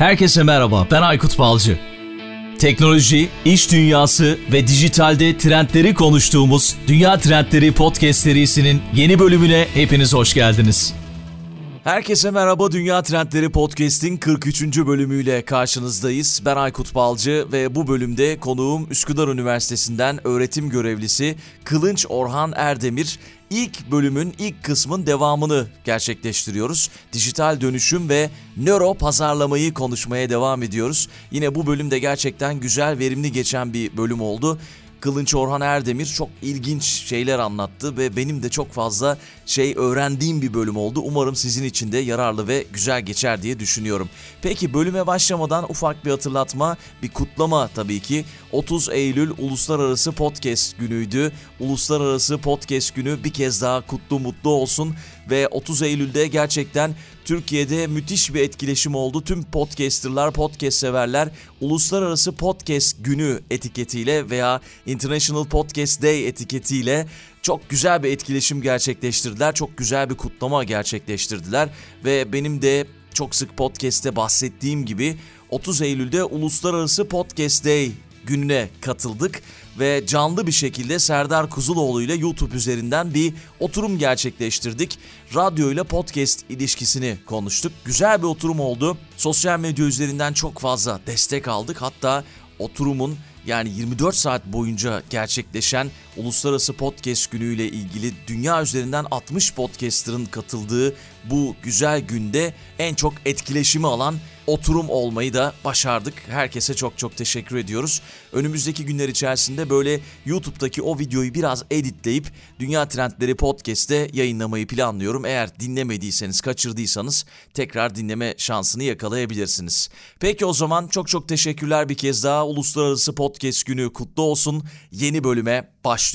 Herkese merhaba, ben Aykut Balcı. Teknoloji, iş dünyası ve dijitalde trendleri konuştuğumuz Dünya Trendleri Podcast serisinin yeni bölümüne hepiniz hoş geldiniz. Herkese merhaba Dünya Trendleri Podcast'in 43. bölümüyle karşınızdayız. Ben Aykut Balcı ve bu bölümde konuğum Üsküdar Üniversitesi'nden öğretim görevlisi Kılınç Orhan Erdemir. İlk bölümün ilk kısmın devamını gerçekleştiriyoruz. Dijital dönüşüm ve nöro pazarlamayı konuşmaya devam ediyoruz. Yine bu bölümde gerçekten güzel, verimli geçen bir bölüm oldu. Kılınç Orhan Erdemir çok ilginç şeyler anlattı ve benim de çok fazla şey öğrendiğim bir bölüm oldu. Umarım sizin için de yararlı ve güzel geçer diye düşünüyorum. Peki bölüme başlamadan ufak bir hatırlatma, bir kutlama tabii ki. 30 Eylül Uluslararası Podcast Günü'ydü. Uluslararası Podcast Günü bir kez daha kutlu mutlu olsun ve 30 Eylül'de gerçekten Türkiye'de müthiş bir etkileşim oldu. Tüm podcasterlar, podcast severler Uluslararası Podcast Günü etiketiyle veya International Podcast Day etiketiyle çok güzel bir etkileşim gerçekleştirdiler. Çok güzel bir kutlama gerçekleştirdiler ve benim de çok sık podcast'te bahsettiğim gibi 30 Eylül'de Uluslararası Podcast Day gününe katıldık ve canlı bir şekilde Serdar Kuzuloğlu ile YouTube üzerinden bir oturum gerçekleştirdik. Radyo ile podcast ilişkisini konuştuk. Güzel bir oturum oldu. Sosyal medya üzerinden çok fazla destek aldık. Hatta oturumun yani 24 saat boyunca gerçekleşen Uluslararası Podcast Günü ile ilgili dünya üzerinden 60 podcaster'ın katıldığı bu güzel günde en çok etkileşimi alan oturum olmayı da başardık. Herkese çok çok teşekkür ediyoruz. Önümüzdeki günler içerisinde böyle YouTube'daki o videoyu biraz editleyip Dünya Trendleri Podcast'te yayınlamayı planlıyorum. Eğer dinlemediyseniz, kaçırdıysanız tekrar dinleme şansını yakalayabilirsiniz. Peki o zaman çok çok teşekkürler bir kez daha. Uluslararası Podcast Günü kutlu olsun. Yeni bölüme başlıyoruz.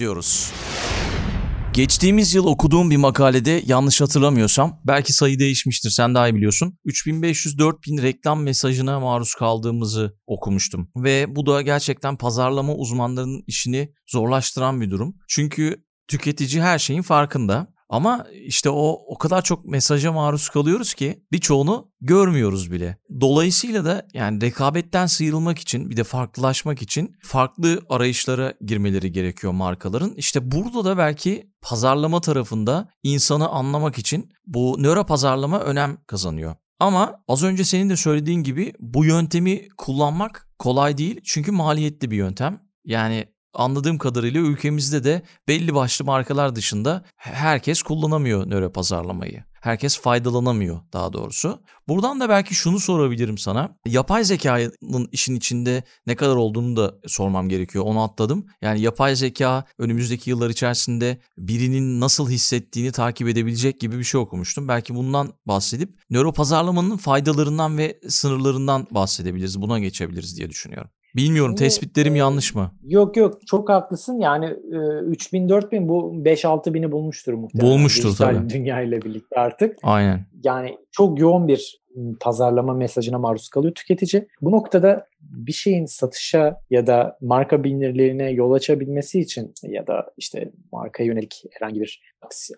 Geçtiğimiz yıl okuduğum bir makalede yanlış hatırlamıyorsam belki sayı değişmiştir sen daha iyi biliyorsun. 3500-4000 reklam mesajına maruz kaldığımızı okumuştum. Ve bu da gerçekten pazarlama uzmanlarının işini zorlaştıran bir durum. Çünkü tüketici her şeyin farkında. Ama işte o o kadar çok mesaja maruz kalıyoruz ki birçoğunu görmüyoruz bile. Dolayısıyla da yani rekabetten sıyrılmak için bir de farklılaşmak için farklı arayışlara girmeleri gerekiyor markaların. İşte burada da belki pazarlama tarafında insanı anlamak için bu nöro pazarlama önem kazanıyor. Ama az önce senin de söylediğin gibi bu yöntemi kullanmak kolay değil çünkü maliyetli bir yöntem. Yani anladığım kadarıyla ülkemizde de belli başlı markalar dışında herkes kullanamıyor nöro pazarlamayı. Herkes faydalanamıyor daha doğrusu. Buradan da belki şunu sorabilirim sana. Yapay zekanın işin içinde ne kadar olduğunu da sormam gerekiyor. Onu atladım. Yani yapay zeka önümüzdeki yıllar içerisinde birinin nasıl hissettiğini takip edebilecek gibi bir şey okumuştum. Belki bundan bahsedip nöro pazarlamanın faydalarından ve sınırlarından bahsedebiliriz. Buna geçebiliriz diye düşünüyorum. Bilmiyorum tespitlerim yanlış mı? Yok yok çok haklısın. Yani e, 3000 4000 bu 5-6 bini bulmuştur muhtemelen. Bulmuştur Dijital tabii. dünya ile birlikte artık. Aynen. Yani çok yoğun bir pazarlama mesajına maruz kalıyor tüketici. Bu noktada bir şeyin satışa ya da marka bilinirliğine yol açabilmesi için ya da işte marka yönelik herhangi bir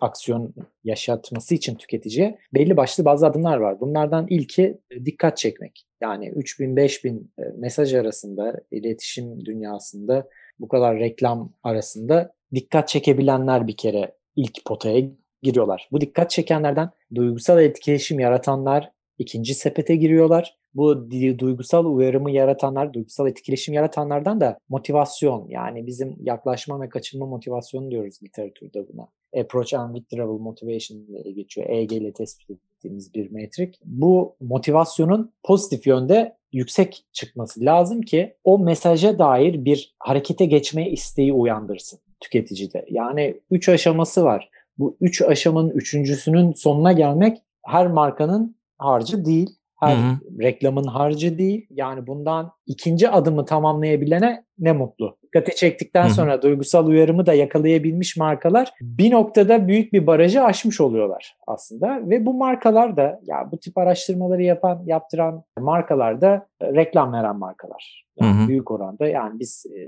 aksiyon yaşatması için tüketiciye belli başlı bazı adımlar var. Bunlardan ilki dikkat çekmek. Yani 3000-5000 e, mesaj arasında, iletişim dünyasında bu kadar reklam arasında dikkat çekebilenler bir kere ilk potaya giriyorlar. Bu dikkat çekenlerden duygusal etkileşim yaratanlar ikinci sepete giriyorlar. Bu duygusal uyarımı yaratanlar, duygusal etkileşim yaratanlardan da motivasyon yani bizim yaklaşma ve kaçınma motivasyonu diyoruz literatürde buna. Approach and Withdrawal Motivation diye geçiyor. EG ile tespit ettiğimiz bir metrik. Bu motivasyonun pozitif yönde yüksek çıkması lazım ki o mesaja dair bir harekete geçme isteği uyandırsın tüketicide. Yani üç aşaması var. Bu üç aşamanın üçüncüsünün sonuna gelmek her markanın harcı değil. Her hı hı. reklamın harcı değil. Yani bundan ikinci adımı tamamlayabilene ne mutlu. Dikkati çektikten hı hı. sonra duygusal uyarımı da yakalayabilmiş markalar bir noktada büyük bir barajı aşmış oluyorlar aslında. Ve bu markalar da ya bu tip araştırmaları yapan, yaptıran markalar da reklam veren markalar. Yani. Büyük oranda yani biz e,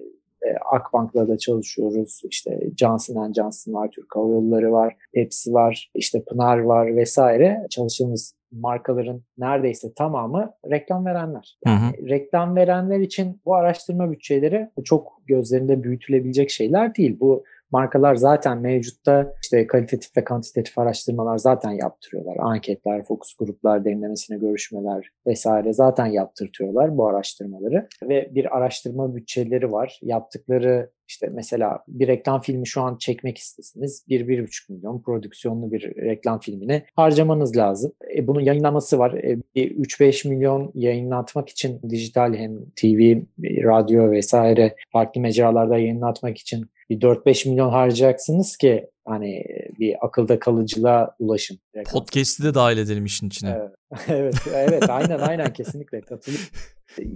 e, Akbank'la da çalışıyoruz. İşte Johnson Johnson var, Türk Hava Yolları var, Pepsi var, işte Pınar var vesaire. Çalıştığımız markaların neredeyse tamamı reklam verenler. Yani hı hı. reklam verenler için bu araştırma bütçeleri çok gözlerinde büyütülebilecek şeyler değil. Bu markalar zaten mevcutta işte kalitatif ve kantitatif araştırmalar zaten yaptırıyorlar. Anketler, fokus gruplar, derinlemesine görüşmeler vesaire zaten yaptırtıyorlar bu araştırmaları. Ve bir araştırma bütçeleri var. Yaptıkları işte mesela bir reklam filmi şu an çekmek istesiniz. 1-1,5 milyon prodüksiyonlu bir reklam filmini harcamanız lazım. E, bunun yayınlaması var. E, 3-5 milyon yayınlatmak için dijital hem TV, radyo vesaire farklı mecralarda yayınlatmak için bir 4-5 milyon harcayacaksınız ki hani bir akılda kalıcılığa ulaşın. Podcast'i de dahil edelim işin içine. Evet, evet, evet aynen aynen kesinlikle katılıyorum.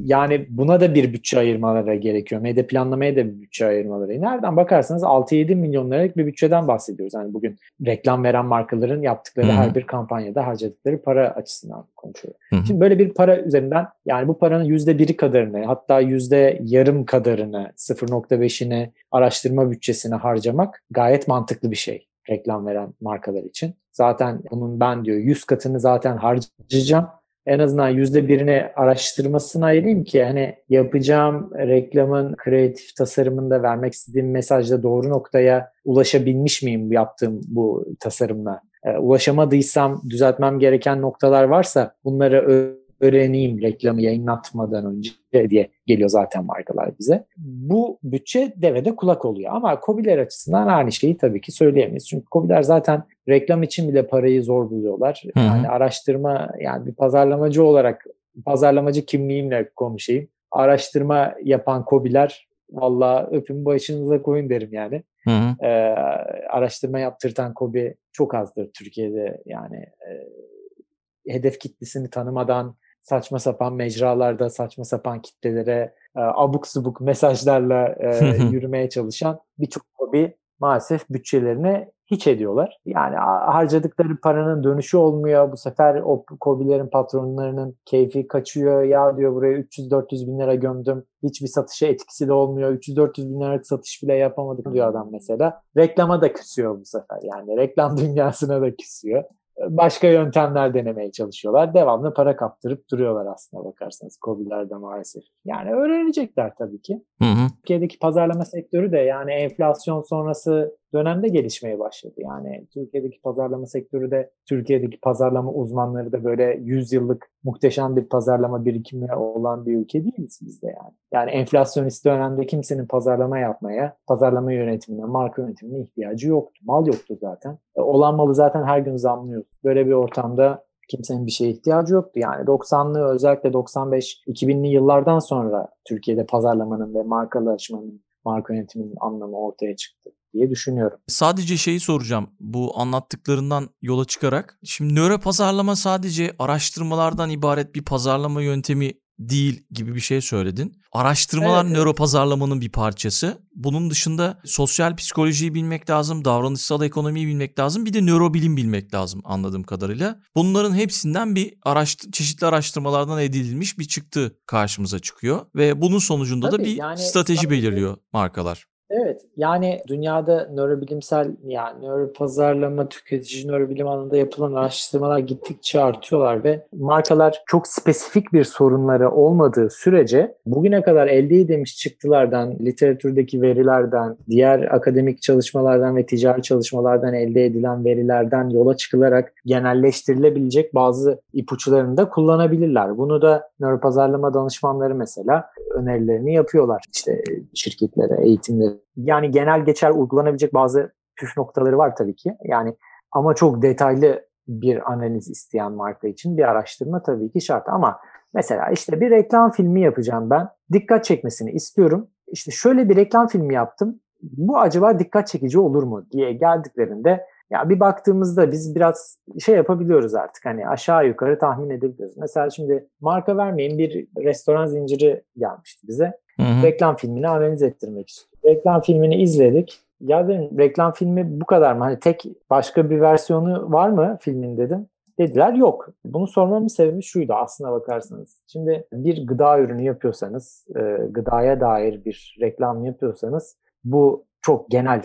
Yani buna da bir bütçe ayırmaları gerekiyor. Medya planlamaya da bir bütçe ayırmaları. Nereden bakarsanız 6-7 milyon liralık bir bütçeden bahsediyoruz. Yani bugün reklam veren markaların yaptıkları Hı-hı. her bir kampanyada harcadıkları para açısından konuşuyorum. Hı-hı. Şimdi böyle bir para üzerinden yani bu paranın yüzde biri kadarını hatta yüzde yarım kadarını 0.5'ini araştırma bütçesine harcamak gayet mantıklı bir şey reklam veren markalar için. Zaten bunun ben diyor 100 katını zaten harcayacağım en azından yüzde birini araştırmasına ayırayım ki hani yapacağım reklamın kreatif tasarımında vermek istediğim mesajda doğru noktaya ulaşabilmiş miyim yaptığım bu tasarımla? Ee, ulaşamadıysam düzeltmem gereken noktalar varsa bunları öğreneyim reklamı yayınlatmadan önce diye geliyor zaten markalar bize. Bu bütçe devede kulak oluyor ama COBİ'ler açısından aynı şeyi tabii ki söyleyemeyiz. Çünkü COBİ'ler zaten reklam için bile parayı zor buluyorlar. Hı-hı. Yani araştırma yani bir pazarlamacı olarak pazarlamacı kimliğimle konuşayım. Araştırma yapan COBİ'ler valla öpün başınıza koyun derim yani. Hı hı. Ee, araştırma yaptırtan kobi çok azdır Türkiye'de yani e, hedef kitlesini tanımadan saçma sapan mecralarda saçma sapan kitlelere e, abuk subuk mesajlarla e, yürümeye çalışan birçok hobi maalesef bütçelerini hiç ediyorlar. Yani harcadıkları paranın dönüşü olmuyor. Bu sefer o kobilerin patronlarının keyfi kaçıyor. Ya diyor buraya 300-400 bin lira gömdüm. Hiçbir satışa etkisi de olmuyor. 300-400 bin liralık satış bile yapamadık diyor adam mesela. Reklama da küsüyor bu sefer. Yani reklam dünyasına da küsüyor başka yöntemler denemeye çalışıyorlar. Devamlı para kaptırıp duruyorlar aslında bakarsanız COBİ'lerde maalesef. Yani öğrenecekler tabii ki. Hı hı. Türkiye'deki pazarlama sektörü de yani enflasyon sonrası dönemde gelişmeye başladı. Yani Türkiye'deki pazarlama sektörü de Türkiye'deki pazarlama uzmanları da böyle 100 yıllık muhteşem bir pazarlama birikimi olan bir ülke değiliz biz de yani. Yani enflasyonist dönemde kimsenin pazarlama yapmaya, pazarlama yönetimine, marka yönetimine ihtiyacı yoktu. Mal yoktu zaten. E, olan malı zaten her gün zamlıyoruz. Böyle bir ortamda kimsenin bir şeye ihtiyacı yoktu. Yani 90'lı özellikle 95-2000'li yıllardan sonra Türkiye'de pazarlamanın ve markalaşmanın, marka yönetiminin anlamı ortaya çıktı diye düşünüyorum. Sadece şeyi soracağım bu anlattıklarından yola çıkarak. Şimdi nöro pazarlama sadece araştırmalardan ibaret bir pazarlama yöntemi değil gibi bir şey söyledin. Araştırmalar evet, nöro pazarlamanın bir parçası. Bunun dışında sosyal psikolojiyi bilmek lazım, davranışsal ekonomiyi bilmek lazım. Bir de nörobilim bilmek lazım anladığım kadarıyla. Bunların hepsinden bir araştır çeşitli araştırmalardan edilmiş bir çıktı karşımıza çıkıyor ve bunun sonucunda tabii, da bir yani, strateji belirliyor markalar. Evet, yani dünyada nörobilimsel yani nöro pazarlama, tüketici nörobilim alanında yapılan araştırmalar gittikçe artıyorlar ve markalar çok spesifik bir sorunları olmadığı sürece bugüne kadar elde edilmiş çıktılardan, literatürdeki verilerden, diğer akademik çalışmalardan ve ticari çalışmalardan elde edilen verilerden yola çıkılarak genelleştirilebilecek bazı ipuçlarını da kullanabilirler. Bunu da nöro pazarlama danışmanları mesela önerilerini yapıyorlar. İşte şirketlere, eğitimlere yani genel geçer uygulanabilecek bazı püf noktaları var tabii ki. Yani ama çok detaylı bir analiz isteyen marka için bir araştırma tabii ki şart. Ama mesela işte bir reklam filmi yapacağım ben. Dikkat çekmesini istiyorum. İşte şöyle bir reklam filmi yaptım. Bu acaba dikkat çekici olur mu diye geldiklerinde ya bir baktığımızda biz biraz şey yapabiliyoruz artık hani aşağı yukarı tahmin edebiliyoruz. Mesela şimdi marka vermeyin bir restoran zinciri gelmişti bize. Hı. Reklam filmini analiz ettirmek istiyor. Reklam filmini izledik. Ya dedim reklam filmi bu kadar mı? Hani tek başka bir versiyonu var mı filmin dedim. Dediler yok. Bunu sormamın sebebi şuydu aslına bakarsanız. Şimdi bir gıda ürünü yapıyorsanız, e, gıdaya dair bir reklam yapıyorsanız bu çok genel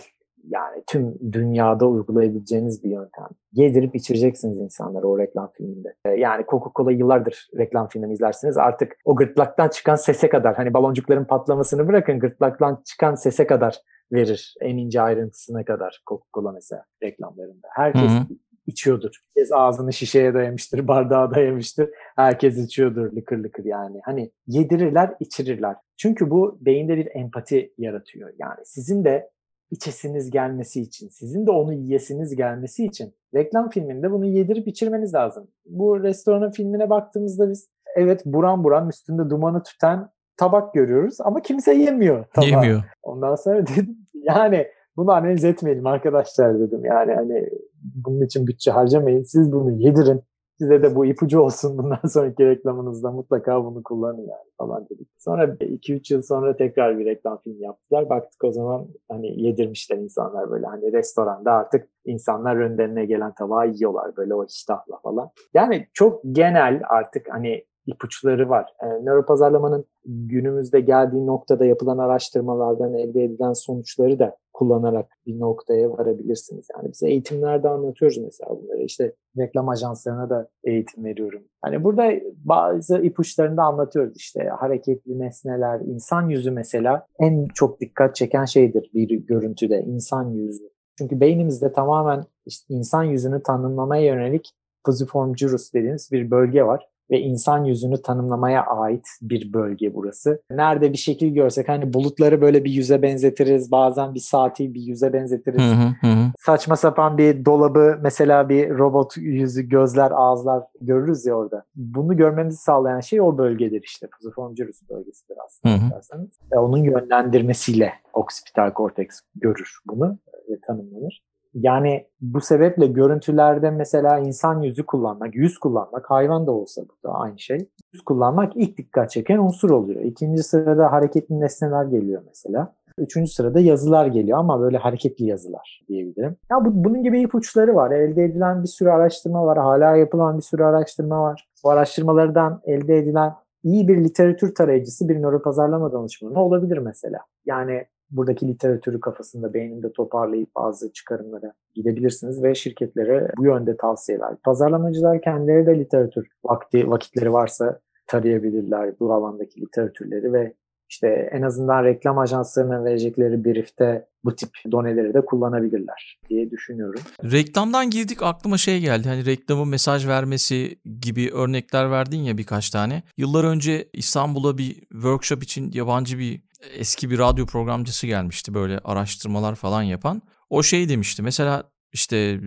yani tüm dünyada uygulayabileceğiniz bir yöntem. Yedirip içireceksiniz insanları o reklam filminde. Ee, yani Coca-Cola yıllardır reklam filmini izlersiniz. Artık o gırtlaktan çıkan sese kadar hani baloncukların patlamasını bırakın gırtlaktan çıkan sese kadar verir. En ince ayrıntısına kadar Coca-Cola mesela reklamlarında. Herkes Hı-hı. içiyordur. Herkes ağzını şişeye dayamıştır, bardağa dayamıştır. Herkes içiyordur lıkır lıkır yani. Hani yedirirler, içirirler. Çünkü bu beyinde bir empati yaratıyor. Yani sizin de içesiniz gelmesi için, sizin de onu yiyesiniz gelmesi için reklam filminde bunu yedirip içirmeniz lazım. Bu restoranın filmine baktığımızda biz evet buram buram üstünde dumanı tüten tabak görüyoruz ama kimse yemiyor tabağı. Yemiyor. Ondan sonra dedim yani bunu analiz etmeyelim arkadaşlar dedim. Yani hani bunun için bütçe harcamayın. Siz bunu yedirin. Size de bu ipucu olsun bundan sonraki reklamınızda mutlaka bunu kullanın yani falan dedik. Sonra 2-3 yıl sonra tekrar bir reklam filmi yaptılar. Baktık o zaman hani yedirmişler insanlar böyle hani restoranda artık insanlar önlerine gelen tabağı yiyorlar böyle o iştahla falan. Yani çok genel artık hani ipuçları var. E, nöropazarlamanın günümüzde geldiği noktada yapılan araştırmalardan elde edilen sonuçları da kullanarak bir noktaya varabilirsiniz. Yani biz eğitimlerde anlatıyoruz mesela bunları. İşte reklam ajanslarına da eğitim veriyorum. Hani burada bazı ipuçlarını da anlatıyoruz. İşte hareketli nesneler, insan yüzü mesela en çok dikkat çeken şeydir bir görüntüde. insan yüzü. Çünkü beynimizde tamamen işte insan yüzünü tanımlamaya yönelik fusiform gyrus dediğimiz bir bölge var ve insan yüzünü tanımlamaya ait bir bölge burası. Nerede bir şekil görsek hani bulutları böyle bir yüze benzetiriz. Bazen bir saati bir yüze benzetiriz. Hı hı hı. Saçma sapan bir dolabı mesela bir robot yüzü, gözler, ağızlar görürüz ya orada. Bunu görmemizi sağlayan şey o bölgedir işte. Fusiform gyrus bölgesidir aslında. Hı hı. Ve onun yönlendirmesiyle oksipital korteks görür bunu ve tanımlanır. Yani bu sebeple görüntülerde mesela insan yüzü kullanmak, yüz kullanmak, hayvan da olsa bu da aynı şey. Yüz kullanmak ilk dikkat çeken unsur oluyor. İkinci sırada hareketli nesneler geliyor mesela. Üçüncü sırada yazılar geliyor ama böyle hareketli yazılar diyebilirim. Ya bu, bunun gibi ipuçları var. Elde edilen bir sürü araştırma var. Hala yapılan bir sürü araştırma var. Bu araştırmalardan elde edilen iyi bir literatür tarayıcısı bir nöropazarlama danışmanı olabilir mesela. Yani buradaki literatürü kafasında beyninde toparlayıp bazı çıkarımlara gidebilirsiniz ve şirketlere bu yönde tavsiyeler. Pazarlamacılar kendileri de literatür vakti vakitleri varsa tarayabilirler bu alandaki literatürleri ve işte en azından reklam ajanslarına verecekleri briefte bu tip doneleri de kullanabilirler diye düşünüyorum. Reklamdan girdik aklıma şey geldi. Hani reklamın mesaj vermesi gibi örnekler verdin ya birkaç tane. Yıllar önce İstanbul'a bir workshop için yabancı bir eski bir radyo programcısı gelmişti böyle araştırmalar falan yapan. O şey demişti mesela işte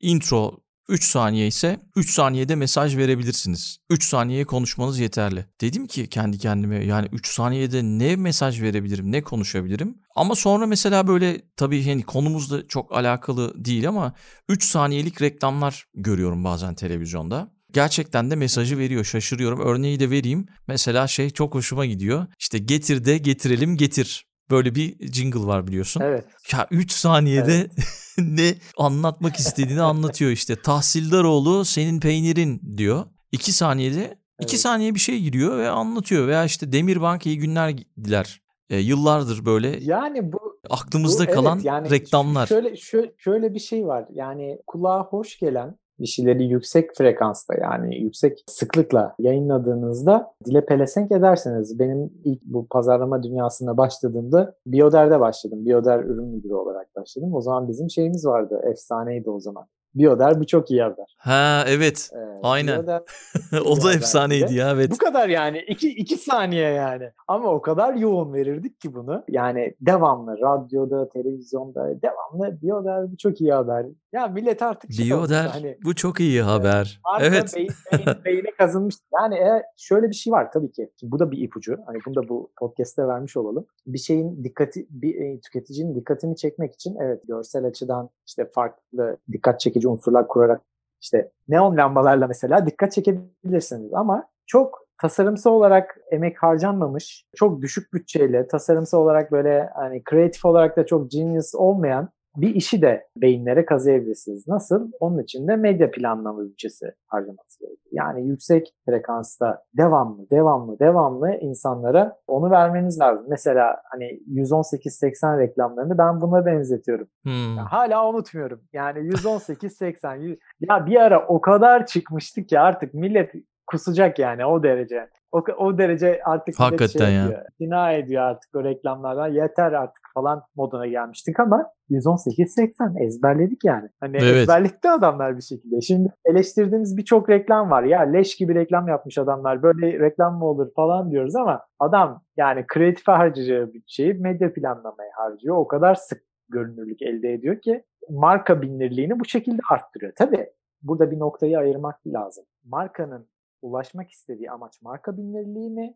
intro 3 saniye ise 3 saniyede mesaj verebilirsiniz. 3 saniye konuşmanız yeterli. Dedim ki kendi kendime yani 3 saniyede ne mesaj verebilirim, ne konuşabilirim? Ama sonra mesela böyle tabii hani konumuzda çok alakalı değil ama 3 saniyelik reklamlar görüyorum bazen televizyonda gerçekten de mesajı veriyor. Şaşırıyorum. Örneği de vereyim. Mesela şey çok hoşuma gidiyor. İşte getir de getirelim getir. Böyle bir jingle var biliyorsun. Evet. Ya 3 saniyede evet. ne anlatmak istediğini anlatıyor işte. Tahsildaroğlu senin peynirin diyor. 2 saniyede 2 evet. saniye bir şey giriyor ve anlatıyor. Veya işte Demirbank iyi günler diler. E, yıllardır böyle yani bu aklımızda bu, kalan evet, yani reklamlar. Şöyle, şöyle şöyle bir şey var. Yani kulağa hoş gelen bir şeyleri yüksek frekansta yani yüksek sıklıkla yayınladığınızda dile pelesenk edersiniz. Benim ilk bu pazarlama dünyasına başladığımda Bioder'de başladım. Bioder ürün müdürü olarak başladım. O zaman bizim şeyimiz vardı. Efsaneydi o zaman. Bioder bu çok iyi haber. Ha evet. Ee, Aynen. o da efsaneydi ya evet. Bu kadar yani. iki, iki saniye yani. Ama o kadar yoğun verirdik ki bunu. Yani devamlı radyoda, televizyonda devamlı Bioder bu çok iyi haber. Ya millet artık Bioder hani, bu çok iyi haber. E, evet. Beyin, beyin, beyine kazınmış. Yani e, şöyle bir şey var tabii ki. Şimdi bu da bir ipucu. Hani bunu da bu podcast'te vermiş olalım. Bir şeyin dikkati, bir e, tüketicinin dikkatini çekmek için evet görsel açıdan işte farklı dikkat çekici çekici unsurlar kurarak işte neon lambalarla mesela dikkat çekebilirsiniz. Ama çok tasarımsal olarak emek harcanmamış, çok düşük bütçeyle, tasarımsal olarak böyle hani kreatif olarak da çok genius olmayan bir işi de beyinlere kazıyabilirsiniz. Nasıl? Onun için de medya planlama bütçesi harcaması gerekiyor. Yani yüksek frekansta devamlı, devamlı, devamlı insanlara onu vermeniz lazım. Mesela hani 118-80 reklamlarını ben buna benzetiyorum. Hmm. hala unutmuyorum. Yani 118-80 ya bir ara o kadar çıkmıştı ki artık millet kusacak yani o derece. O, o derece artık Hakikaten şey ya. Bina ediyor artık o reklamlardan. Yeter artık falan moduna gelmiştik ama 118-80 ezberledik yani. Hani evet. ezberletti adamlar bir şekilde. Şimdi eleştirdiğimiz birçok reklam var. Ya leş gibi reklam yapmış adamlar. Böyle reklam mı olur falan diyoruz ama adam yani kreatif harcayacağı bütçeyi medya planlamaya harcıyor. O kadar sık görünürlük elde ediyor ki marka bilinirliğini bu şekilde arttırıyor. Tabii burada bir noktayı ayırmak lazım. Markanın ulaşmak istediği amaç marka bilinirliği mi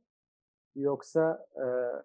yoksa e,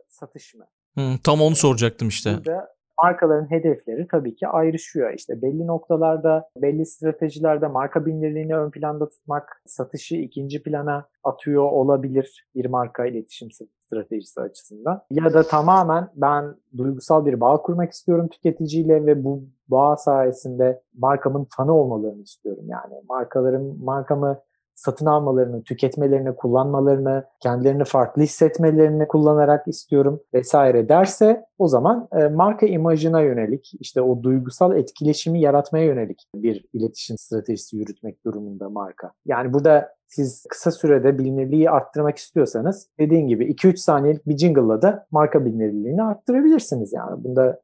satış mı? Hı, tam onu soracaktım işte. Burada markaların hedefleri tabii ki ayrışıyor. İşte belli noktalarda, belli stratejilerde marka bilinirliğini ön planda tutmak, satışı ikinci plana atıyor olabilir bir marka iletişim stratejisi açısından. Ya da tamamen ben duygusal bir bağ kurmak istiyorum tüketiciyle ve bu bağ sayesinde markamın fanı olmalarını istiyorum. Yani markalarım, markamı satın almalarını, tüketmelerini, kullanmalarını, kendilerini farklı hissetmelerini kullanarak istiyorum vesaire derse o zaman e, marka imajına yönelik işte o duygusal etkileşimi yaratmaya yönelik bir iletişim stratejisi yürütmek durumunda marka. Yani burada siz kısa sürede bilinirliği arttırmak istiyorsanız dediğin gibi 2-3 saniyelik bir jingle'la da marka bilinirliğini arttırabilirsiniz yani. Bunda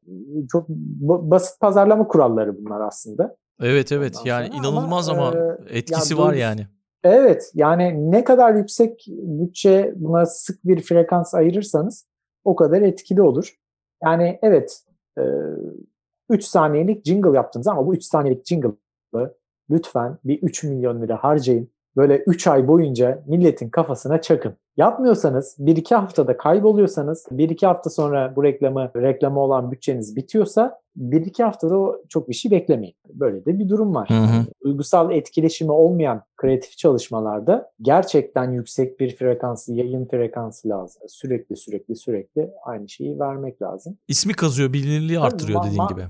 çok basit pazarlama kuralları bunlar aslında. Evet evet Ondan yani inanılmaz ama, ama e, etkisi yani var yani. Evet yani ne kadar yüksek bütçe buna sık bir frekans ayırırsanız o kadar etkili olur. Yani evet e, 3 saniyelik jingle yaptınız ama bu 3 saniyelik jingle'ı lütfen bir 3 milyon lira harcayın böyle 3 ay boyunca milletin kafasına çakın. Yapmıyorsanız 1-2 haftada kayboluyorsanız 1-2 hafta sonra bu reklamı reklamı olan bütçeniz bitiyorsa 1-2 haftada çok bir şey beklemeyin. Böyle de bir durum var. Hı hı. Duygusal etkileşimi olmayan kreatif çalışmalarda gerçekten yüksek bir frekansı, yayın frekansı lazım. Sürekli sürekli sürekli aynı şeyi vermek lazım. İsmi kazıyor, bilinirliği arttırıyor dediğin gibi.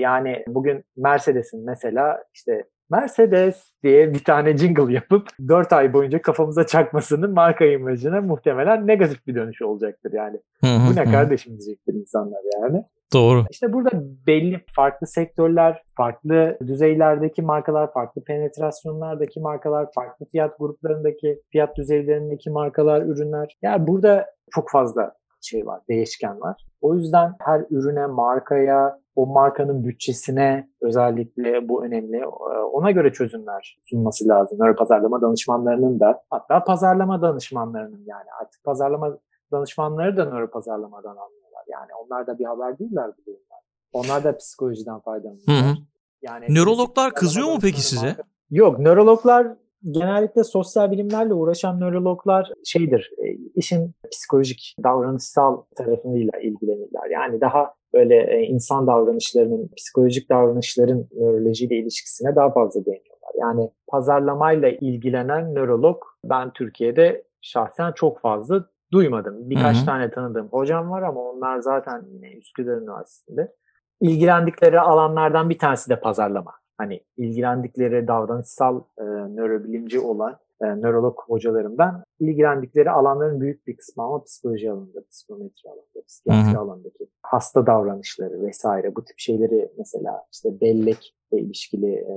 Yani bugün Mercedes'in mesela işte Mercedes diye bir tane jingle yapıp 4 ay boyunca kafamıza çakmasının marka imajına muhtemelen negatif bir dönüş olacaktır yani. Bu ne kardeşim diyecektir insanlar yani. Doğru. İşte burada belli farklı sektörler, farklı düzeylerdeki markalar, farklı penetrasyonlardaki markalar, farklı fiyat gruplarındaki, fiyat düzeylerindeki markalar, ürünler. Yani burada çok fazla şey var, değişken var. O yüzden her ürüne, markaya, o markanın bütçesine özellikle bu önemli. Ee, ona göre çözümler sunması lazım. Nöro pazarlama danışmanlarının da hatta pazarlama danışmanlarının yani artık pazarlama danışmanları da nöro pazarlamadan anlıyorlar. Yani onlar da bir haber değiller bu durumlar. Onlar da psikolojiden faydalanıyorlar. Yani Nörologlar kızıyor mu peki size? Marka... Yok, nörologlar genellikle sosyal bilimlerle uğraşan nörologlar şeydir, e, işin psikolojik, davranışsal tarafıyla ilgilenirler. Yani daha böyle e, insan davranışlarının, psikolojik davranışların nörolojiyle ilişkisine daha fazla değiniyorlar. Yani pazarlamayla ilgilenen nörolog ben Türkiye'de şahsen çok fazla duymadım. Birkaç Hı-hı. tane tanıdığım hocam var ama onlar zaten yine Üsküdar Üniversitesi'nde. İlgilendikleri alanlardan bir tanesi de pazarlama. Hani ilgilendikleri davranışsal e, nörobilimci olan e, nörolog hocalarımdan ilgilendikleri alanların büyük bir kısmı ama psikoloji alanında, psikometri alanında, psikiyatri alanındaki hasta davranışları vesaire bu tip şeyleri mesela işte bellekle ilişkili e,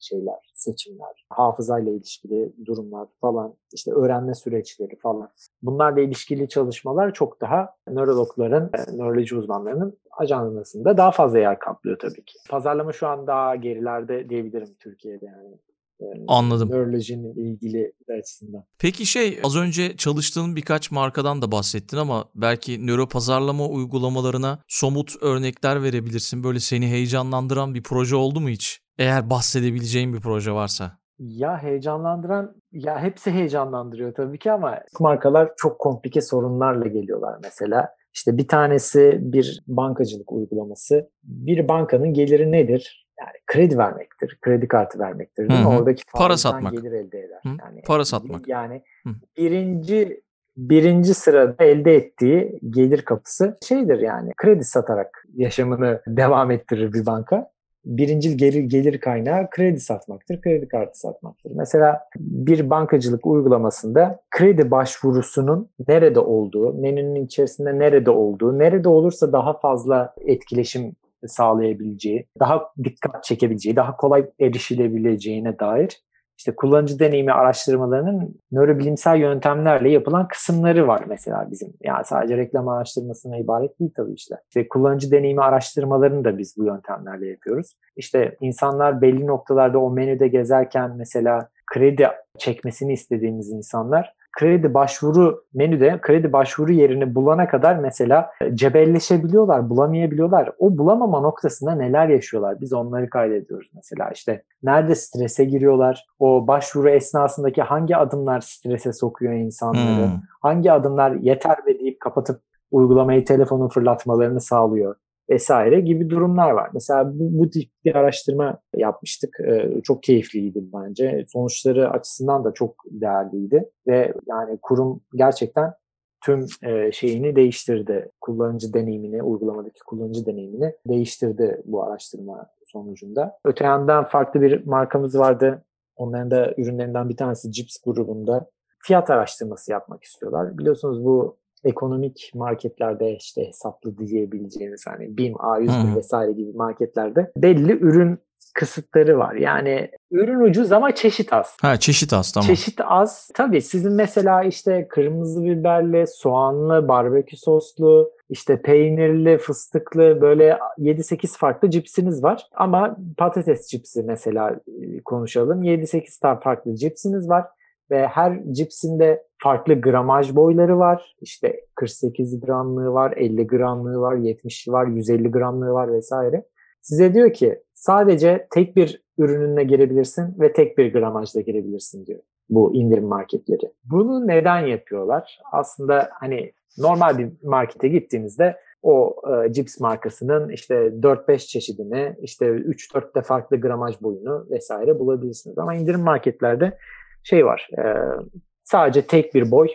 şeyler, seçimler, hafızayla ilişkili durumlar falan, işte öğrenme süreçleri falan. Bunlarla ilişkili çalışmalar çok daha nörologların, e, nöroloji uzmanlarının ajandasında daha fazla yer kaplıyor tabii ki. Pazarlama şu an daha gerilerde diyebilirim Türkiye'de yani. Anladım. Nörolojinin ilgili açısından. Peki şey az önce çalıştığın birkaç markadan da bahsettin ama belki nöro pazarlama uygulamalarına somut örnekler verebilirsin. Böyle seni heyecanlandıran bir proje oldu mu hiç? Eğer bahsedebileceğin bir proje varsa. Ya heyecanlandıran, ya hepsi heyecanlandırıyor tabii ki ama markalar çok komplike sorunlarla geliyorlar mesela. İşte bir tanesi bir bankacılık uygulaması. Bir bankanın geliri nedir? Yani kredi vermektir, kredi kartı vermektir değil mi? Oradaki para satmak. gelir elde eder. Hı. Yani para satmak. Yani Hı. birinci birinci sırada elde ettiği gelir kapısı şeydir yani kredi satarak yaşamını devam ettirir bir banka. Birincil gelir, gelir kaynağı kredi satmaktır, kredi kartı satmaktır. Mesela bir bankacılık uygulamasında kredi başvurusunun nerede olduğu, menünün içerisinde nerede olduğu, nerede olursa daha fazla etkileşim sağlayabileceği, daha dikkat çekebileceği, daha kolay erişilebileceğine dair işte kullanıcı deneyimi araştırmalarının nörobilimsel yöntemlerle yapılan kısımları var mesela bizim. Yani sadece reklam araştırmasına ibaret değil tabii işte. İşte kullanıcı deneyimi araştırmalarını da biz bu yöntemlerle yapıyoruz. İşte insanlar belli noktalarda o menüde gezerken mesela kredi çekmesini istediğimiz insanlar kredi başvuru menüde kredi başvuru yerini bulana kadar mesela e, cebelleşebiliyorlar, bulamayabiliyorlar. O bulamama noktasında neler yaşıyorlar? Biz onları kaydediyoruz mesela. işte nerede strese giriyorlar? O başvuru esnasındaki hangi adımlar strese sokuyor insanları? Hmm. Hangi adımlar yeter be deyip kapatıp uygulamayı telefonu fırlatmalarını sağlıyor? Vesaire gibi durumlar var. Mesela bu, bu tip bir araştırma yapmıştık. Ee, çok keyifliydi bence. Sonuçları açısından da çok değerliydi ve yani kurum gerçekten tüm e, şeyini değiştirdi. Kullanıcı deneyimini, uygulamadaki kullanıcı deneyimini değiştirdi bu araştırma sonucunda. Öte yandan farklı bir markamız vardı. Onların da ürünlerinden bir tanesi Cips grubunda fiyat araştırması yapmak istiyorlar. Biliyorsunuz bu ekonomik marketlerde işte hesaplı diyebileceğiniz hani BİM, A101 hmm. vesaire gibi marketlerde belli ürün kısıtları var. Yani ürün ucuz ama çeşit az. Ha çeşit az tamam. Çeşit az. Tabii sizin mesela işte kırmızı biberli, soğanlı, barbekü soslu, işte peynirli, fıstıklı böyle 7-8 farklı cipsiniz var. Ama patates cipsi mesela konuşalım. 7-8 tane farklı cipsiniz var ve her cipsinde farklı gramaj boyları var. İşte 48 gramlığı var, 50 gramlığı var, 70 var, 150 gramlığı var vesaire. Size diyor ki sadece tek bir ürününle girebilirsin ve tek bir gramajda girebilirsin diyor bu indirim marketleri. Bunu neden yapıyorlar? Aslında hani normal bir markete gittiğinizde o e, cips markasının işte 4-5 çeşidini, işte 3-4 de farklı gramaj boyunu vesaire bulabilirsiniz. Ama indirim marketlerde şey var. E, sadece tek bir boy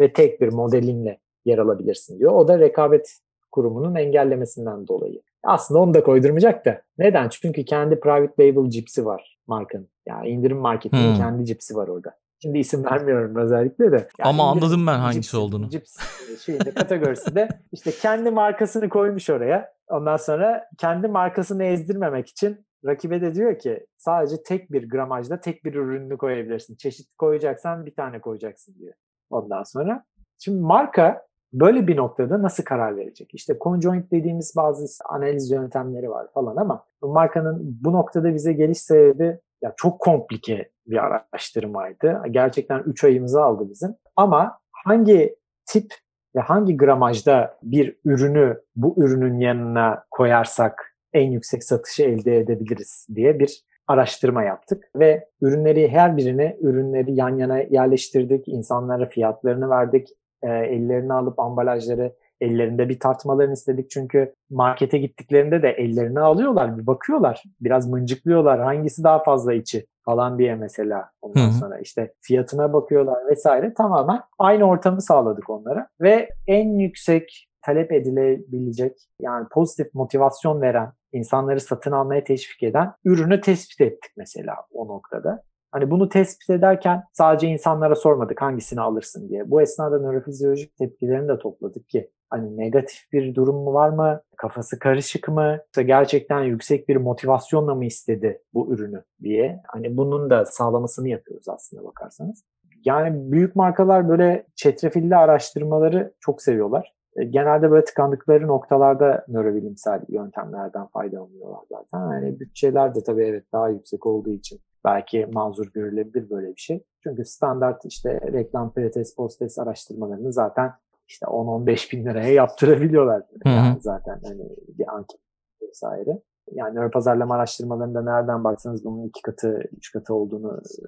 ve tek bir modelinle yer alabilirsin diyor. O da rekabet kurumunun engellemesinden dolayı. Aslında onu da koydurmayacak da. Neden? Çünkü kendi private label cipsi var markanın. Yani indirim marketinin hmm. kendi cipsi var orada. Şimdi isim vermiyorum özellikle de. Yani Ama anladım ben hangisi cips, olduğunu. Cips şeyinde kategorisi de işte kendi markasını koymuş oraya. Ondan sonra kendi markasını ezdirmemek için rakibe de diyor ki sadece tek bir gramajda tek bir ürününü koyabilirsin. Çeşit koyacaksan bir tane koyacaksın diyor. Ondan sonra. Şimdi marka böyle bir noktada nasıl karar verecek? İşte conjoint dediğimiz bazı analiz yöntemleri var falan ama markanın bu noktada bize geliş sebebi ya çok komplike bir araştırmaydı. Gerçekten 3 ayımızı aldı bizim. Ama hangi tip ve hangi gramajda bir ürünü bu ürünün yanına koyarsak en yüksek satışı elde edebiliriz diye bir araştırma yaptık ve ürünleri her birine ürünleri yan yana yerleştirdik, insanlara fiyatlarını verdik, e, ellerini alıp ambalajları ellerinde bir tartmalarını istedik. Çünkü markete gittiklerinde de ellerini alıyorlar bir bakıyorlar biraz mıncıklıyorlar hangisi daha fazla içi falan diye mesela. Ondan Hı-hı. sonra işte fiyatına bakıyorlar vesaire. Tamamen aynı ortamı sağladık onlara ve en yüksek talep edilebilecek yani pozitif motivasyon veren insanları satın almaya teşvik eden ürünü tespit ettik mesela o noktada. Hani bunu tespit ederken sadece insanlara sormadık hangisini alırsın diye. Bu esnada nörofizyolojik tepkilerini de topladık ki hani negatif bir durum mu var mı? Kafası karışık mı? Yoksa gerçekten yüksek bir motivasyonla mı istedi bu ürünü diye. Hani bunun da sağlamasını yapıyoruz aslında bakarsanız. Yani büyük markalar böyle çetrefilli araştırmaları çok seviyorlar. E, genelde böyle tıkandıkları noktalarda nörobilimsel yöntemlerden faydalanıyorlar zaten. Yani bütçeler de tabii evet daha yüksek olduğu için belki mazur görülebilir böyle bir şey. Çünkü standart işte reklam pretest posttest araştırmalarını zaten işte 10-15 bin liraya yaptırabiliyorlar. Yani zaten hani bir anket vesaire. Yani nöro pazarlama araştırmalarında nereden baksanız bunun iki katı, üç katı olduğunu e,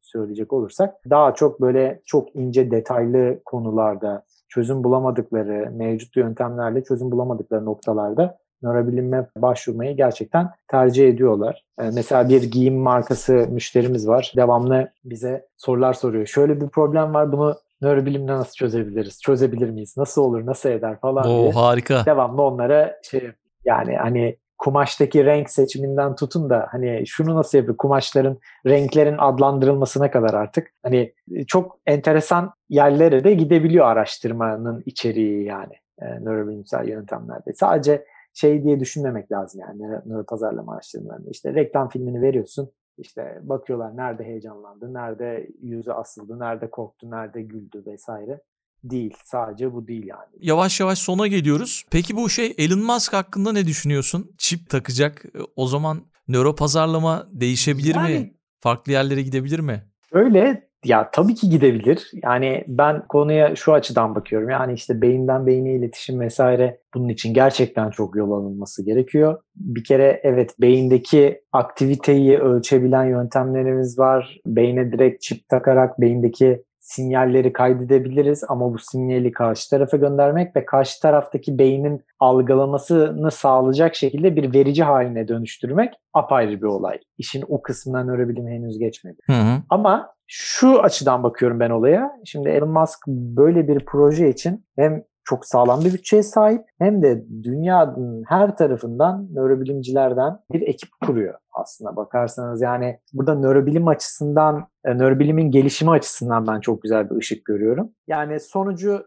söyleyecek olursak daha çok böyle çok ince detaylı konularda çözüm bulamadıkları, mevcut yöntemlerle çözüm bulamadıkları noktalarda nörobilime başvurmayı gerçekten tercih ediyorlar. Ee, mesela bir giyim markası müşterimiz var. Devamlı bize sorular soruyor. Şöyle bir problem var bunu nörobilimle nasıl çözebiliriz? Çözebilir miyiz? Nasıl olur? Nasıl eder falan Oo, diye. harika. Devamlı onlara şey yani hani kumaştaki renk seçiminden tutun da hani şunu nasıl yapıyor kumaşların renklerin adlandırılmasına kadar artık hani çok enteresan yerlere de gidebiliyor araştırmanın içeriği yani e, nörobilimsel yöntemlerde. Sadece şey diye düşünmemek lazım yani nöro pazarlama araştırmalarında. İşte reklam filmini veriyorsun. işte bakıyorlar nerede heyecanlandı, nerede yüzü asıldı, nerede korktu, nerede güldü vesaire değil. Sadece bu değil yani. Yavaş yavaş sona geliyoruz. Peki bu şey Elon Musk hakkında ne düşünüyorsun? Çip takacak. O zaman nöro pazarlama değişebilir Yani- mi? Farklı yerlere gidebilir mi? Öyle ya tabii ki gidebilir. Yani ben konuya şu açıdan bakıyorum. Yani işte beyinden beyine iletişim vesaire bunun için gerçekten çok yol alınması gerekiyor. Bir kere evet beyindeki aktiviteyi ölçebilen yöntemlerimiz var. Beyne direkt çip takarak beyindeki sinyalleri kaydedebiliriz ama bu sinyali karşı tarafa göndermek ve karşı taraftaki beynin algılamasını sağlayacak şekilde bir verici haline dönüştürmek apayrı bir olay. İşin o kısmından nörobilim henüz geçmedi. Hı hı. Ama şu açıdan bakıyorum ben olaya. Şimdi Elon Musk böyle bir proje için hem çok sağlam bir bütçeye sahip hem de dünyanın her tarafından nörobilimcilerden bir ekip kuruyor aslına bakarsanız. Yani burada nörobilim açısından, e, nörobilimin gelişimi açısından ben çok güzel bir ışık görüyorum. Yani sonucu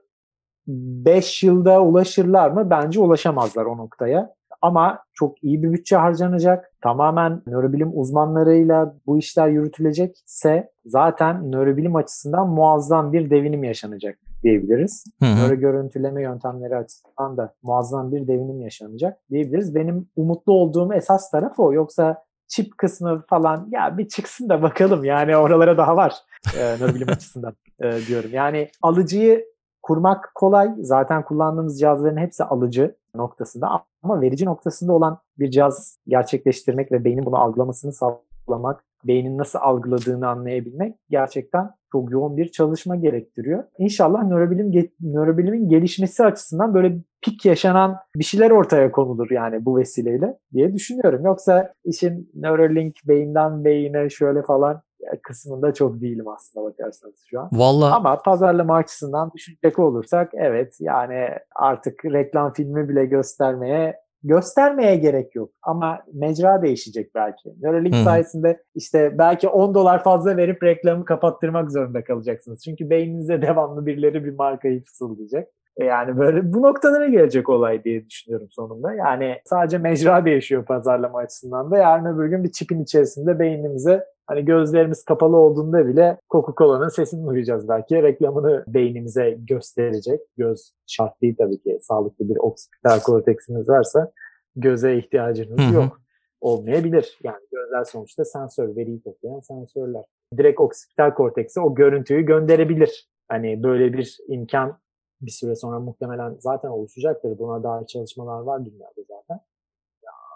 5 yılda ulaşırlar mı? Bence ulaşamazlar o noktaya. Ama çok iyi bir bütçe harcanacak. Tamamen nörobilim uzmanlarıyla bu işler yürütülecekse zaten nörobilim açısından muazzam bir devinim yaşanacak diyebiliriz. Hı hı. Nöro görüntüleme yöntemleri açısından da muazzam bir devinim yaşanacak diyebiliriz. Benim umutlu olduğum esas taraf o. Yoksa çip kısmı falan ya bir çıksın da bakalım yani oralara daha var e, nörobilim açısından e, diyorum. Yani alıcıyı kurmak kolay. Zaten kullandığımız cihazların hepsi alıcı noktasında ama verici noktasında olan bir cihaz gerçekleştirmek ve beynin bunu algılamasını sağlamak, beynin nasıl algıladığını anlayabilmek gerçekten çok yoğun bir çalışma gerektiriyor. İnşallah nörobilim nörobilimin gelişmesi açısından böyle pik yaşanan bir şeyler ortaya konulur yani bu vesileyle diye düşünüyorum. Yoksa işin Neuralink beyinden beyine şöyle falan kısmında çok değilim aslında bakarsanız şu an. Valla Ama pazarlama açısından düşünecek olursak evet yani artık reklam filmi bile göstermeye göstermeye gerek yok. Ama mecra değişecek belki. Neuralink hı. sayesinde işte belki 10 dolar fazla verip reklamı kapattırmak zorunda kalacaksınız. Çünkü beyninize devamlı birileri bir markayı fısıldayacak. E Yani böyle bu noktalara gelecek olay diye düşünüyorum sonunda. Yani sadece mecra değişiyor pazarlama açısından da. Yarın öbür gün bir çipin içerisinde beynimize hani gözlerimiz kapalı olduğunda bile Coca-Cola'nın sesini duyacağız belki. Reklamını beynimize gösterecek. Göz şart değil tabii ki. Sağlıklı bir oksipital korteksiniz varsa göze ihtiyacınız yok. Olmayabilir. Yani gözler sonuçta sensör, veriyi toplayan sensörler. Direkt oksipital kortekse o görüntüyü gönderebilir. Hani böyle bir imkan bir süre sonra muhtemelen zaten oluşacaktır. Buna dair çalışmalar var dünyada zaten.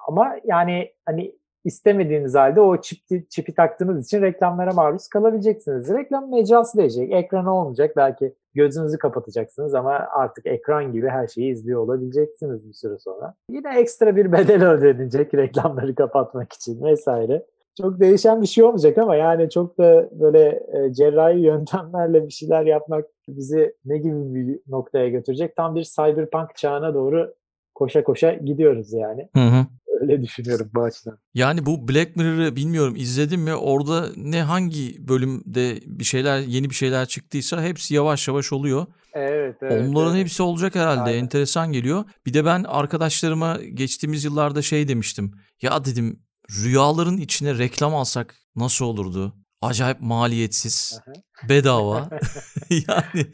Ama yani hani istemediğiniz halde o çipi, çipi taktığınız için reklamlara maruz kalabileceksiniz. Reklam mecrası değişecek. Ekran olmayacak. Belki gözünüzü kapatacaksınız ama artık ekran gibi her şeyi izliyor olabileceksiniz bir süre sonra. Yine ekstra bir bedel ödenecek reklamları kapatmak için vesaire. Çok değişen bir şey olmayacak ama yani çok da böyle e, cerrahi yöntemlerle bir şeyler yapmak bizi ne gibi bir noktaya götürecek? Tam bir cyberpunk çağına doğru koşa koşa gidiyoruz yani. Hı hı. Öyle düşünüyorum bu açıdan. Yani bu Black Mirror'ı bilmiyorum izledim mi orada ne hangi bölümde bir şeyler yeni bir şeyler çıktıysa hepsi yavaş yavaş oluyor. Evet, evet. Onların evet. hepsi olacak herhalde. Aynen. Enteresan geliyor. Bir de ben arkadaşlarıma geçtiğimiz yıllarda şey demiştim. Ya dedim rüyaların içine reklam alsak nasıl olurdu? Acayip maliyetsiz, bedava. yani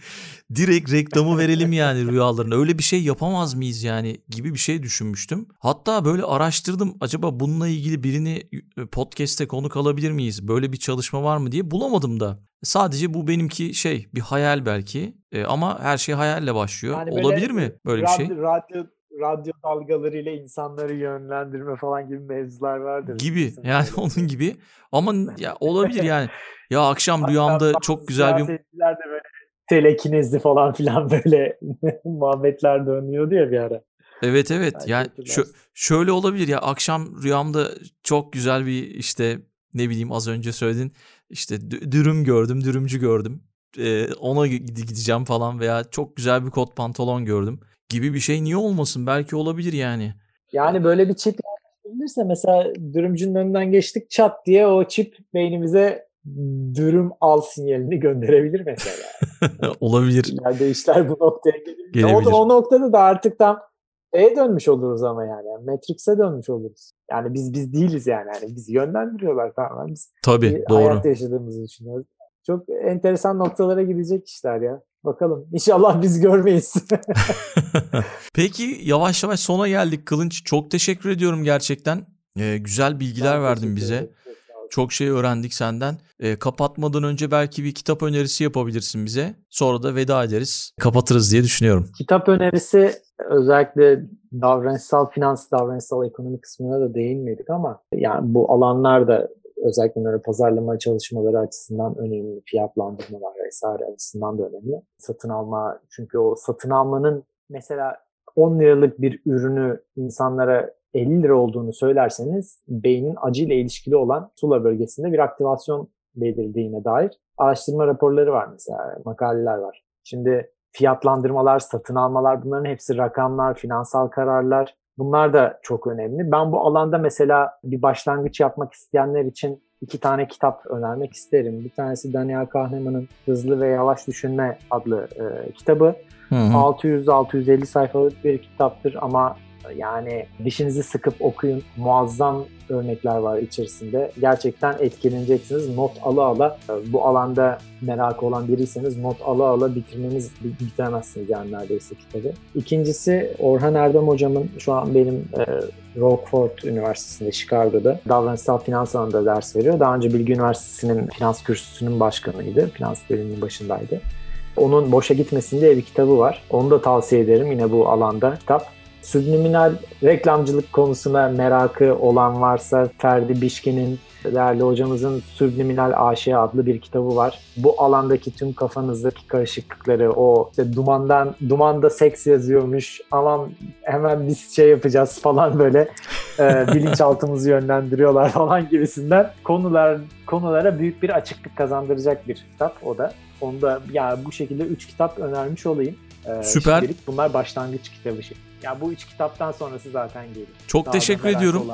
direkt reklamı verelim yani rüyalarına. Öyle bir şey yapamaz mıyız yani gibi bir şey düşünmüştüm. Hatta böyle araştırdım. Acaba bununla ilgili birini e, podcast'te konuk alabilir miyiz? Böyle bir çalışma var mı diye bulamadım da. Sadece bu benimki şey bir hayal belki E, ama her şey hayalle başlıyor. Yani Olabilir mi böyle bir şey? radyo, Radyo, dalgalarıyla insanları yönlendirme falan gibi mevzular vardır. Gibi. Yani onun gibi. Ama ya olabilir yani. Ya akşam rüyamda çok güzel bir de böyle telekinezli falan filan böyle muhabbetler dönüyordu ya bir ara. Evet evet. Yani şö- şöyle olabilir ya. Akşam rüyamda çok güzel bir işte ne bileyim az önce söyledin işte dü- dürüm gördüm dürümcü gördüm. Ona gideceğim falan veya çok güzel bir kot pantolon gördüm gibi bir şey niye olmasın? Belki olabilir yani. Yani böyle bir çip yapılırsa mesela dürümcünün önünden geçtik çat diye o çip beynimize dürüm al sinyalini gönderebilir mesela. Olabilir. İleride işler bu noktaya gelebilir. O, o noktada da artık tam E'ye dönmüş oluruz ama yani. Matrix'e dönmüş oluruz. Yani biz biz değiliz yani. yani bizi yönlendiriyorlar tamamen. Biz Tabii doğru. Hayat yaşadığımızı düşünüyoruz. Çok enteresan noktalara gidecek işler ya. Bakalım. İnşallah biz görmeyiz. Peki yavaş yavaş sona geldik Kılınç. Çok teşekkür ediyorum gerçekten. Ee, güzel bilgiler ben verdin bize. Ederim. Çok şey öğrendik senden. E, kapatmadan önce belki bir kitap önerisi yapabilirsin bize. Sonra da veda ederiz. Kapatırız diye düşünüyorum. Kitap önerisi özellikle davranışsal finans, davranışsal ekonomi kısmına da değinmedik ama yani bu alanlar da özellikle böyle pazarlama çalışmaları açısından önemli, fiyatlandırmalar vesaire açısından da önemli. Satın alma çünkü o satın almanın mesela 10 liralık bir ürünü insanlara 50 lira olduğunu söylerseniz beynin acıyla ilişkili olan Sula bölgesinde bir aktivasyon belirdiğine dair araştırma raporları var mesela, makaleler var. Şimdi fiyatlandırmalar, satın almalar bunların hepsi rakamlar, finansal kararlar. Bunlar da çok önemli. Ben bu alanda mesela bir başlangıç yapmak isteyenler için iki tane kitap önermek isterim. Bir tanesi Daniel Kahneman'ın Hızlı ve Yavaş Düşünme adlı e, kitabı. 600-650 sayfalık bir kitaptır ama yani dişinizi sıkıp okuyun. Muazzam örnekler var içerisinde. Gerçekten etkileneceksiniz. Not ala ala bu alanda merakı olan biriyseniz not ala ala bitirmeniz bitiremezsiniz yani neredeyse kitabı. İkincisi Orhan Erdem hocamın şu an benim e, Rockford Üniversitesi'nde Chicago'da davranışsal finans alanında ders veriyor. Daha önce Bilgi Üniversitesi'nin finans kürsüsünün başkanıydı. Finans bölümünün başındaydı. Onun boşa gitmesin diye bir kitabı var. Onu da tavsiye ederim yine bu alanda kitap. Subliminal reklamcılık konusuna merakı olan varsa Ferdi Bişkin'in değerli hocamızın Subliminal AŞ adlı bir kitabı var. Bu alandaki tüm kafanızdaki karışıklıkları, o işte dumandan, dumanda seks yazıyormuş, aman hemen biz şey yapacağız falan böyle e, bilinçaltımızı yönlendiriyorlar falan gibisinden konular konulara büyük bir açıklık kazandıracak bir kitap o da. Onu da yani bu şekilde 3 kitap önermiş olayım. Ee, Süper. Şimdilik bunlar başlangıç kitabı şey. Ya bu üç kitaptan sonrası zaten gelir. Çok Daha teşekkür ediyorum.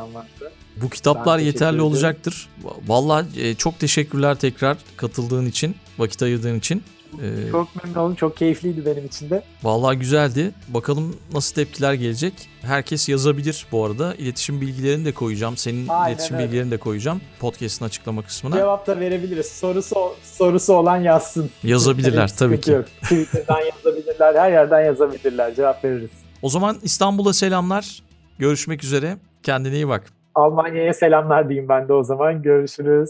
Bu kitaplar yeterli ederim. olacaktır. Vallahi e, çok teşekkürler tekrar katıldığın için, vakit ayırdığın için. Ee, çok memnun oldum. Çok keyifliydi benim için de. Vallahi güzeldi. Bakalım nasıl tepkiler gelecek. Herkes yazabilir bu arada. İletişim bilgilerini de koyacağım. Senin Aynen iletişim öyle. bilgilerini de koyacağım podcast'ın açıklama kısmına. Cevap da verebiliriz. Sorusu sorusu olan yazsın. Yazabilirler tabii ki. Yok. Twitter'dan yazabilirler. Her yerden yazabilirler. Cevap veririz. O zaman İstanbul'a selamlar. Görüşmek üzere. Kendine iyi bak. Almanya'ya selamlar diyeyim ben de o zaman. Görüşürüz.